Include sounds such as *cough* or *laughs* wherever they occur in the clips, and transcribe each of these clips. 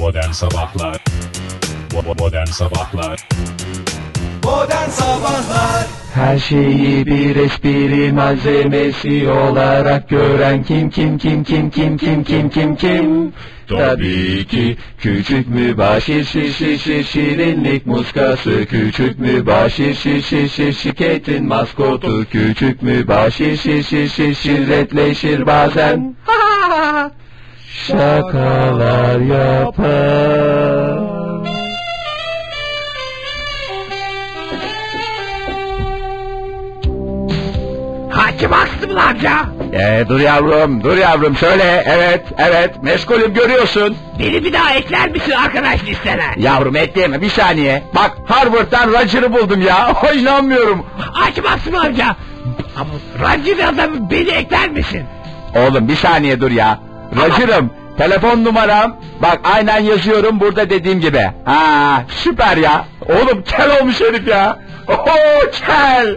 Modern Sabahlar. Modern Sabahlar. Modern Sabahlar. Her şeyi bir espri malzemesi olarak gören kim kim kim kim kim kim kim kim kim? Tabii ki küçük mübaşir şir şir şir şirinlik muskası Küçük mübaşir şir şir şir şirketin maskotu Küçük mübaşir şir şir şir şirretleşir bazen *laughs* Şakalar yapar Hakim Aksımıl amca. Ee, dur yavrum, dur yavrum söyle. Evet, evet, meşgulüm görüyorsun. Beni bir daha ekler misin arkadaş listene? Yavrum ekleyeme bir saniye. Bak Harvard'dan Roger'ı buldum ya. *laughs* İnanmıyorum. Hakim Aksımıl amca. Ama Rancı adamı beni ekler misin? Oğlum bir saniye dur ya. Roger'ım, telefon numaram. Bak aynen yazıyorum burada dediğim gibi. Ha, süper ya. Oğlum kel olmuş herif ya. Oho kel.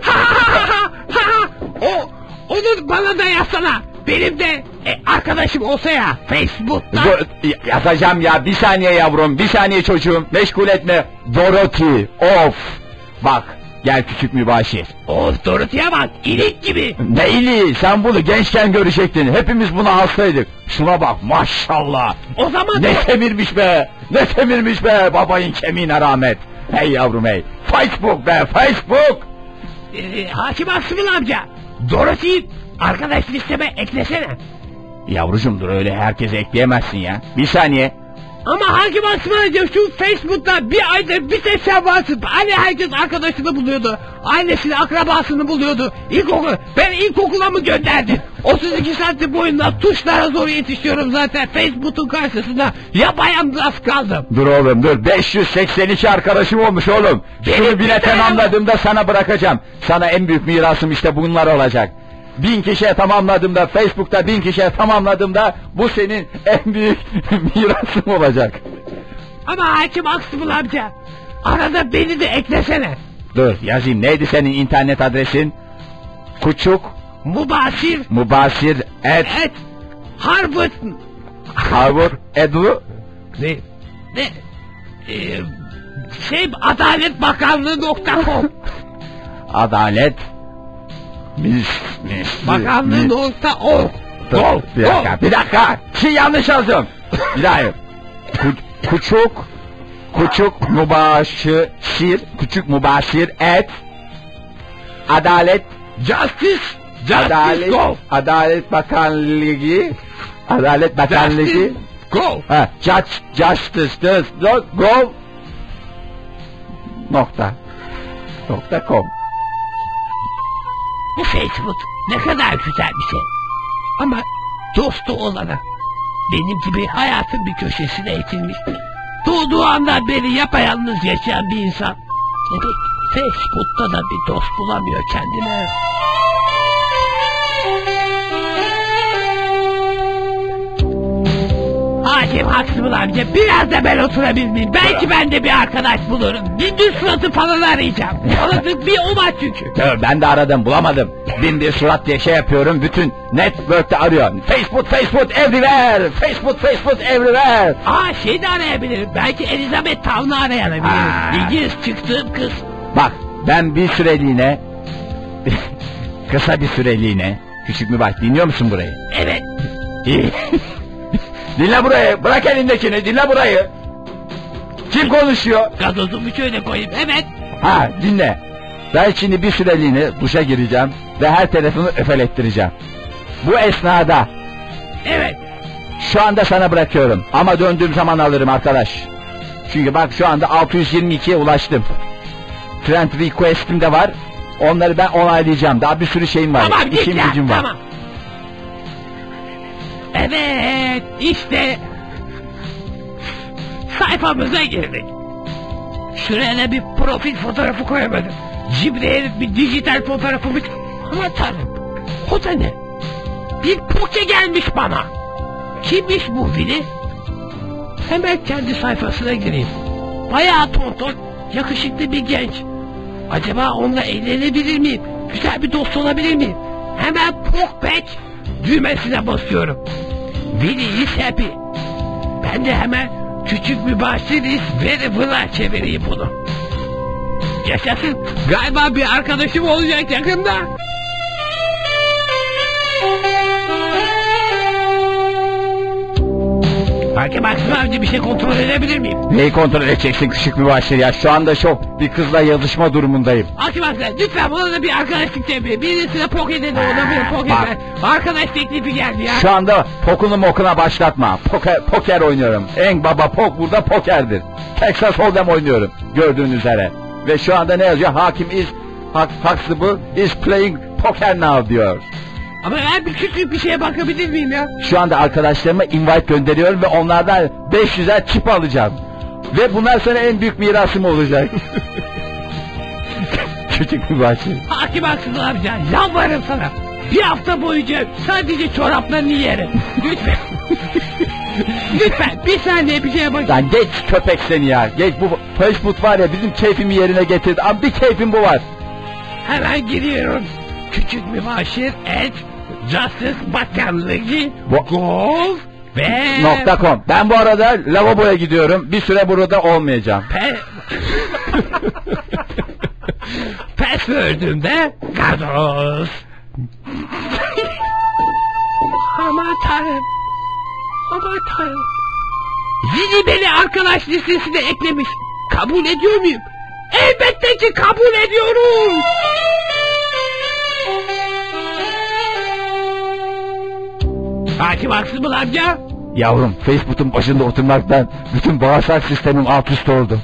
o, onu bana da yazsana. Benim de e, arkadaşım olsa ya Facebook'ta. Y- yazacağım ya bir saniye yavrum bir saniye çocuğum meşgul etme Dorothy of Bak gel küçük mübaşir. Of Dorothy'ye bak ilik gibi. Ne iyiliği sen bunu gençken görecektin. Hepimiz buna hastaydık Şuna bak maşallah. O zaman Ne semirmiş be ne semirmiş be babayın kemiğine rahmet. Hey yavrum hey. Facebook be Facebook! E, Hakim Aksımıl amca. Dorothy'yi arkadaş listeme eklesene. Yavrucuğum dur öyle herkese ekleyemezsin ya. Bir saniye Ama Hakim Aksımıl amca şu Facebook'ta bir aydır bir tek sen varsın. Hani herkes arkadaşını buluyordu. Ailesini, akrabasını buluyordu. İlkokul, ben ilkokula mı gönderdim? 32 santim boyunda tuşlara zor yetişiyorum zaten. Facebook'un karşısında yapayalnız kaldım. Dur oğlum dur 582 arkadaşım olmuş oğlum. Şunu Benim bile bir tane- tamamladığımda sana bırakacağım. Sana en büyük mirasım işte bunlar olacak. Bin kişiye tamamladığımda Facebook'ta bin kişiye tamamladığımda bu senin en büyük *laughs* mirasın olacak. Ama Hakim Aksımıl amca arada beni de eklesene. Dur yazayım. Neydi senin internet adresin? Kuçuk Mubasir Mubasir et et Harvard. Harvard Edu ne? Ne? E, şey Adalet Bakanlığı nokta com. *laughs* Adalet mis, Bakanlığı nokta org Dur, Gol, bir dakika, bir dakika. Şey yanlış yazdım. Bir daha. Ku- kuçuk, kuçuk mübaşir, küçük mübaşir et, adalet, Justice Justice adalet, Go adalet bakanlığı, adalet bakanlığı, Justice Go ha, judge, justice, no, go, nokta, nokta com. Bu Facebook ne kadar güzel bir şey. Ama dostu olana benim gibi hayatın bir köşesine itilmiş. Doğduğu andan beri yapayalnız yaşayan bir insan. Demek Facebook'ta da bir dost bulamıyor kendine. Hakim Haksımıl amca biraz da ben oturabilir miyim? Belki ben de bir arkadaş bulurum. Bir düz suratı falan arayacağım. Tanıdık bir o var çünkü. Dur, ben de aradım bulamadım. Bin bir surat diye şey yapıyorum. Bütün network'te arıyor. Facebook, Facebook everywhere. Facebook, Facebook everywhere. Aa şey de arayabilirim. Belki Elizabeth Town'u arayabilirim. Ha. İngiliz çıktığım kız. Bak ben bir süreliğine *laughs* kısa bir süreliğine küçük mü bak dinliyor musun burayı? Evet. İyi. *laughs* dinle burayı. Bırak elindekini. Dinle burayı. Kim konuşuyor? Gazozumu şöyle koyayım. Evet. Ha dinle. Ben şimdi bir süreliğine duşa gireceğim ve her telefonu öfelettireceğim. Bu esnada Evet. Şu anda sana bırakıyorum. Ama döndüğüm zaman alırım arkadaş. Çünkü bak şu anda 622'ye ulaştım. Friend request'im de var. Onları ben onaylayacağım. Daha bir sürü şeyim var. Tamam git İşim ya. gücüm var. Tamam. Evet. işte Sayfamıza girdik. Şuraya bir profil fotoğrafı koyamadım. Cibreye bir dijital fotoğrafımı... Ama tanrım. O da ne? Bir poke gelmiş bana. Kimmiş bu biri? Hemen kendi sayfasına gireyim. Bayağı tonton, yakışıklı bir genç. Acaba onunla eğlenebilir miyim? Güzel bir dost olabilir miyim? Hemen pokpek düğmesine basıyorum. İs happy. Ben de hemen Küçük beni buna çevireyim bunu. Yaşasın. Galiba bir arkadaşım olacak yakında. Hakim Aksım amca bir şey kontrol edebilir miyim? Neyi kontrol edeceksin küçük mübaşir ya? Şu anda şok bir kızla yazışma durumundayım. Hakim Aksım lütfen bana da bir arkadaşlık tebliğ. Birisine pokede de olabilir bak. pokede. Arkadaş teklifi geldi ya. Şu anda pokunu mokuna başlatma. Poker, poker oynuyorum. En baba pok burada pokerdir. Texas Hold'em oynuyorum. Gördüğün üzere. Ve şu anda ne yazıyor? Hakim is Huxtable is playing poker now diyor. Ama ben bir küçük bir şeye bakabilir miyim ya? Şu anda arkadaşlarıma invite gönderiyorum ve onlardan 500'er çip alacağım. Ve bunlar sana en büyük mirasım olacak. *laughs* Küçük bir bahçe. Hakim Aksım amca yalvarırım sana. Bir hafta boyunca sadece çoraplarını yerim. Lütfen. *laughs* Lütfen bir saniye bir şeye bakayım. Lan geç köpek seni ya. Geç bu Facebook var ya bizim keyfimi yerine getirdi. Ama bir keyfim bu var. Hemen giriyorum. Küçük mübaşir et Justice Bakanlığı Gol ve Nokta com. Ben bu arada lavaboya gidiyorum. Bir süre burada olmayacağım. Pe... Password'ümde *laughs* gazoz. Aman tanrım. Aman tanrım. Zili beni arkadaş listesine eklemiş. Kabul ediyor muyum? Elbette ki kabul ediyorum. Hakim haksız mı lan amca? Yavrum Facebook'un başında oturmaktan bütün bağırsak sistemim alt üst oldu.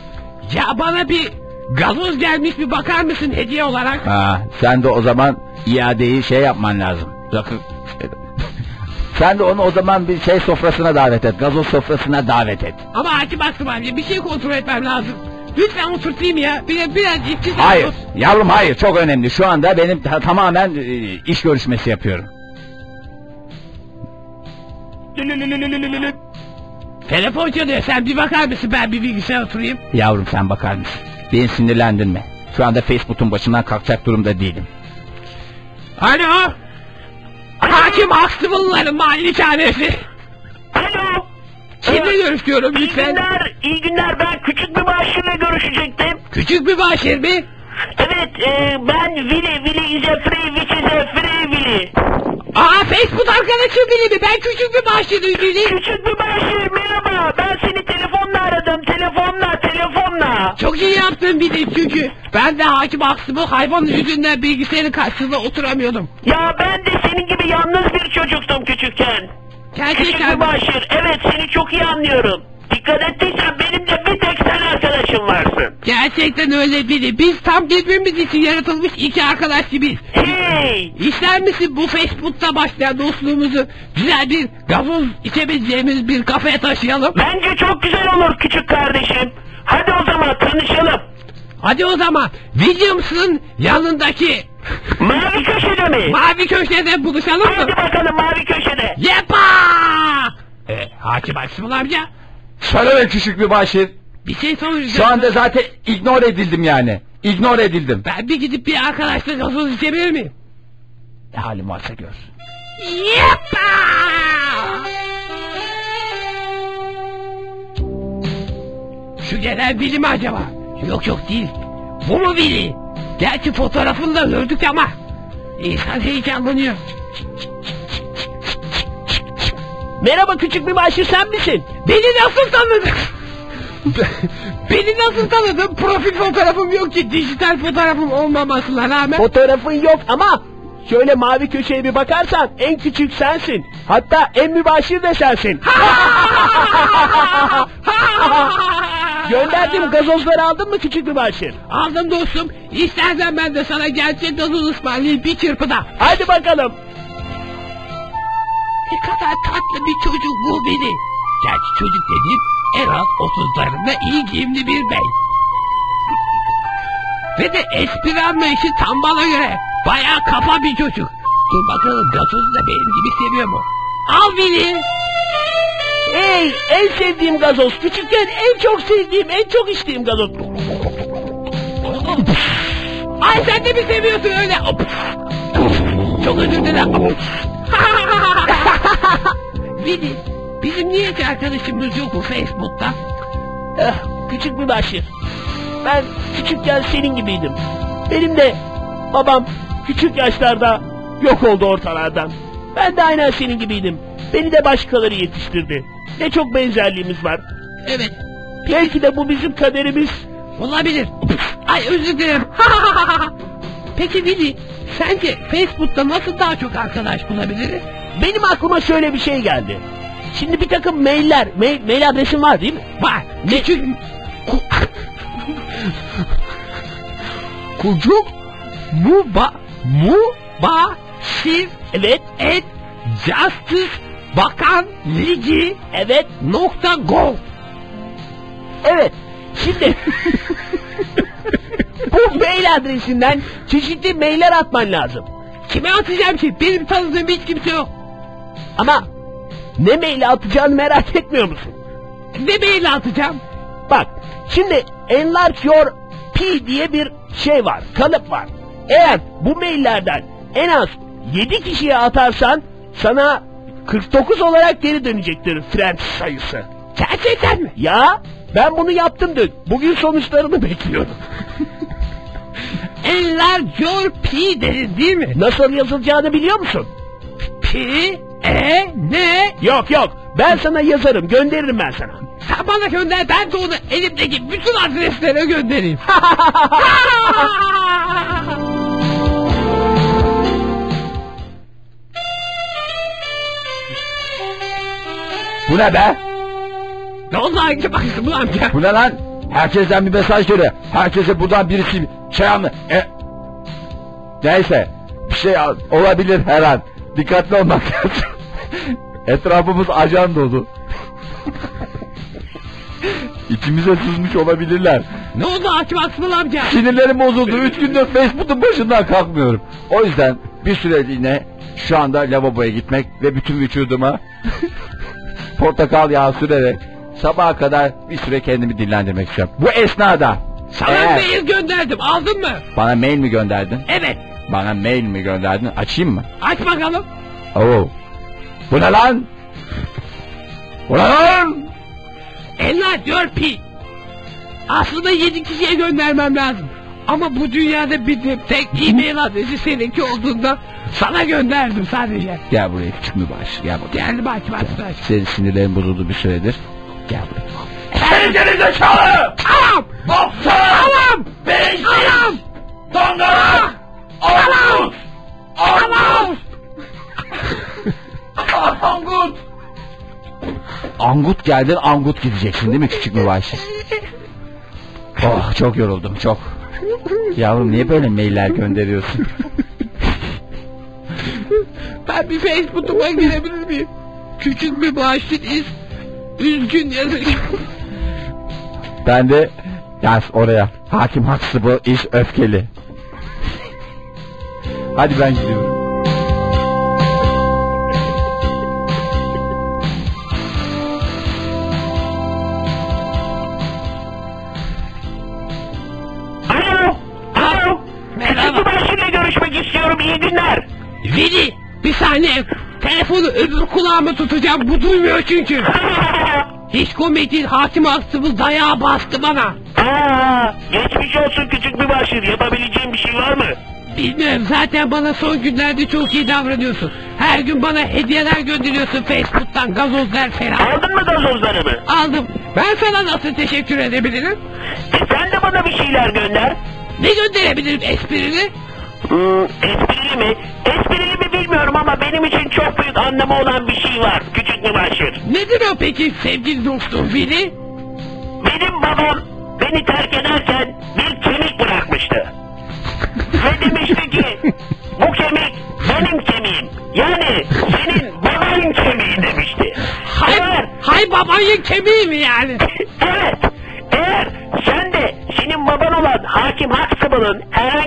Ya bana bir gazoz gelmiş bir bakar mısın hediye olarak? Ha, sen de o zaman iadeyi şey yapman lazım. Rakı... sen de onu o zaman bir şey sofrasına davet et. Gazoz sofrasına davet et. Ama hakim haksız amca bir şey kontrol etmem lazım. Lütfen oturtayım ya. Bir, biraz içi Hayır yavrum hayır çok önemli. Şu anda benim ta- tamamen e, iş görüşmesi yapıyorum. Telefon çalıyor sen bir bakar mısın ben bir bilgisayar oturayım. Yavrum sen bakar mısın? Beni sinirlendirme. Şu anda Facebook'un başından kalkacak durumda değilim. Alo. Hakim Huxtable'ların malikanesi. Alo. Kimle görüşüyorum İyi lütfen? günler, iyi günler. Ben küçük bir maaşıyla görüşecektim. Küçük bir başır mi? Evet, e, ben Willy, Willy is a free, which is a free Willy. Aa Facebook arkadaşım biri mi? Ben küçük bir başırım biri. Küçük bir maaşı, merhaba. Ben seni telefonla aradım, telefonla, telefonla. Çok iyi yaptın biri çünkü. Ben de hakim Huxtable hayvan yüzünden bilgisayarın karşısında oturamıyordum. Ya ben de senin gibi yalnız bir çocuktum küçükken. Küçük bir Gerçekten maaşı, evet seni çok iyi anlıyorum. Dikkat ettiysen benim de bir tek sen arkadaşım varsın. Gerçekten öyle biri. Biz tam birbirimiz için yaratılmış iki arkadaş gibiyiz. Hey! İster misin bu Facebook'ta başlayan dostluğumuzu güzel bir gazoz içebileceğimiz bir kafeye taşıyalım? Bence çok güzel olur küçük kardeşim. Hadi o zaman tanışalım. Hadi o zaman Williams'ın yanındaki Mavi köşede mi? mavi köşede buluşalım mı? Hadi bakalım mavi köşede. Yepa! E, Hakim Aksımıl amca Söyle küçük bir başır. Bir şey soracağım. Şu anda zaten ignore edildim yani. İgnore edildim. Ben bir gidip bir arkadaşla gazoz içebilir miyim? Ne halim varsa gör. Yepa! Şu gelen mi acaba? Yok yok değil. Bu mu biri? Gerçi fotoğrafını da gördük ama. İnsan heyecanlanıyor. Merhaba küçük bir maaşı sen misin? Beni nasıl tanıdın? *laughs* Beni nasıl tanıdın? Profil fotoğrafım yok ki dijital fotoğrafım olmamasına rağmen. Fotoğrafın yok ama şöyle mavi köşeye bir bakarsan en küçük sensin. Hatta en mübaşir de sensin. *laughs* Gönderdiğim gazozları aldın mı küçük mübaşir? Aldım dostum. İstersen ben de sana gerçek gazoz ısmarlayayım bir çırpıda. Hadi bakalım. Ne kadar tatlı bir çocuk bu biri. Gerçi çocuk dediğim en az otuzlarında iyi giyimli bir bey. Ve de espri anlayışı tam bana göre. Bayağı kafa bir çocuk. Dur bakalım gazozu da benim gibi seviyor mu? Al beni. Hey en sevdiğim gazoz. Küçükken en çok sevdiğim, en çok içtiğim gazoz. Ay sen de mi seviyorsun öyle? Çok özür dilerim. *laughs* Vidi, bizim niye hiç arkadaşımız yok bu Facebook'ta? Eh, küçük mübaşir. Ben küçükken senin gibiydim. Benim de babam küçük yaşlarda yok oldu ortalardan. Ben de aynen senin gibiydim. Beni de başkaları yetiştirdi. Ne çok benzerliğimiz var. Evet. Belki de bu bizim kaderimiz. Olabilir. Ay özür dilerim. *laughs* Peki Willy, sence Facebook'ta nasıl daha çok arkadaş bulabiliriz? Benim aklıma şöyle bir şey geldi. Şimdi bir takım mailler, mail, mail adresim var değil mi? Var. Küçük... Ku- Kucuk mu ba mu ba şir Evet, et justice bakan ligi evet, nokta gov. evet. Şimdi *laughs* bu mail adresinden çeşitli mailler atman lazım. Kime atacağım ki? Benim tanıdığım hiç kimse yok. Ama ne mail atacağını merak etmiyor musun? Ne mail atacağım? Bak, şimdi enlarge your P diye bir şey var, kalıp var. Eğer bu maillerden en az 7 kişiye atarsan sana 49 olarak geri dönecektir friends sayısı. Gerçekten mi? Ya ben bunu yaptım dün. Bugün sonuçlarını bekliyorum. *laughs* Enlarge your P dedin değil mi? Nasıl yazılacağını biliyor musun? P, E, N. Yok yok. Ben sana yazarım. Gönderirim ben sana. Sen bana gönder ben de onu elimdeki bütün adreslere göndereyim. *laughs* Bu ne be? ne oldu hangi baksın bu amca? Bu ne lan? Herkesten bir mesaj geliyor. Herkese buradan birisi şey anla... E... Neyse. Bir şey olabilir her an. Dikkatli olmak lazım. Etrafımız ajan dolu. İçimize sızmış olabilirler. Ne oldu hakim Aslı amca? Sinirlerim bozuldu. Üç gündür Facebook'un başından kalkmıyorum. O yüzden bir süreliğine şu anda lavaboya gitmek ve bütün vücuduma portakal yağı sürerek sabaha kadar bir süre kendimi dinlendirmek istiyorum. Bu esnada Sana eğer mail gönderdim aldın mı? bana mail mi gönderdin? Evet. Bana mail mi gönderdin? Açayım mı? Aç bakalım. Oo. Bu ne lan? Bu ne lan? Enlarge your P. Aslında yedi kişiye göndermem lazım. Ama bu dünyada bir tek e-mail adresi seninki olduğundan sana gönderdim sadece. Gel buraya küçük mübaşir. Gel buraya. Geldi bak bak bak. Senin sinirlerin bozuldu bir süredir. Gel buraya. Sen geri zekalı! Tamam! Tamam! Beş! Tamam! Tongara! Angut geldin, Angut gideceksin değil mi küçük mübaşir? *laughs* Oh çok yoruldum çok. Yavrum niye böyle mailler gönderiyorsun? *laughs* Ben bir Facebook'uma girebilir miyim? Küçük bir bağışlık iz. Üzgün yazıyor. Ben de yaz oraya. Hakim Huxtable is öfkeli. Hadi ben gidiyorum. Saniye. Telefonu öbür kulağıma tutacağım. Bu duymuyor çünkü. *laughs* Hiç komik değil. Hakim Aksımız dayağı bastı bana. Aa, geçmiş olsun küçük bir başır. Yapabileceğim bir şey var mı? Bilmiyorum zaten bana son günlerde çok iyi davranıyorsun. Her gün bana hediyeler gönderiyorsun Facebook'tan gazozlar falan. Aldın mı gazozlarımı? Aldım. Ben sana nasıl teşekkür edebilirim? E sen de bana bir şeyler gönder. Ne gönderebilirim esprini? Hmm, esprili mi? Esprili mi bilmiyorum ama benim için çok büyük anlamı olan bir şey var küçük mübaşir. Nedir o peki sevgili dostum Veli? Benim babam beni terk ederken bir kemik bırakmıştı. Ve demişti ki bu kemik benim kemiğim. Yani senin babanın kemiği demişti. Hay, Eğer, hay babanın kemiği mi yani? *laughs* evet, eğer sen de senin baban olan Hakim bir kemiğini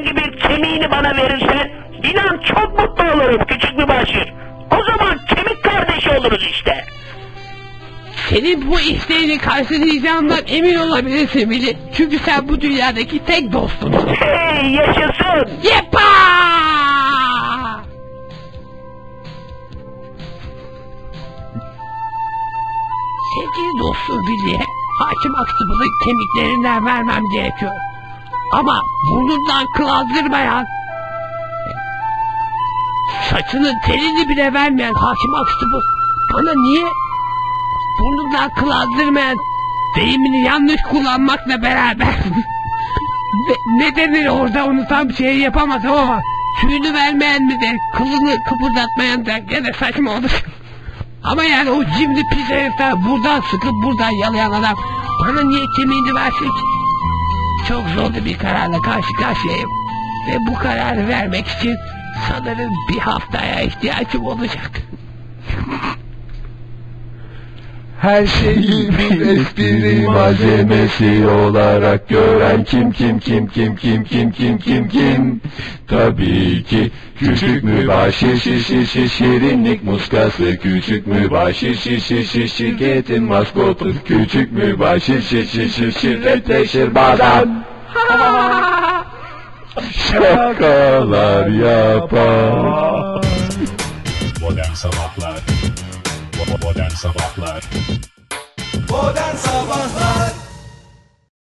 bana verirsen inan çok mutlu olurum küçük bir başır. O zaman kemik kardeşi oluruz işte. Senin bu isteğini karşılayacağımdan emin olabilirsin Veli. Çünkü sen bu dünyadaki tek dostumsun. Hey yaşasın. Yepa! Sevgili dostum Veli, hakim Aksıbıl'ın kemiklerinden vermem gerekiyor. Ama burnundan kıl aldırmayan, saçının telini bile vermeyen hakim Aksıbıl bana niye burnundan kıl aldırmayan deyimini yanlış kullanmakla beraber *laughs* ne, ne denir orada onu tam şey yapamadım ama tüyünü vermeyen mi de kılını kıpırdatmayan da gene saçma olur. *laughs* Ama yani o cimri pis herifler buradan sıkıp buradan yalayan adam bana niye kemiğini versin ki? Çok zorlu bir kararla karşı karşıyayım. Ve bu kararı vermek için sanırım bir haftaya ihtiyacım olacak. Her *laughs* şeyi bir espri malzemesi olarak gören kim kim kim kim kim kim kim kim kim? Tabii ki küçük mübaşir şir şir şir şirinlik muskası. Küçük mübaşir şir şir şir şirketin maskotu. Küçük mübaşir şir şir şir şirketleşir bazen Şakalar yapar. Modern Sabahlar. Bo- Modern Sabahlar. Modern Sabahlar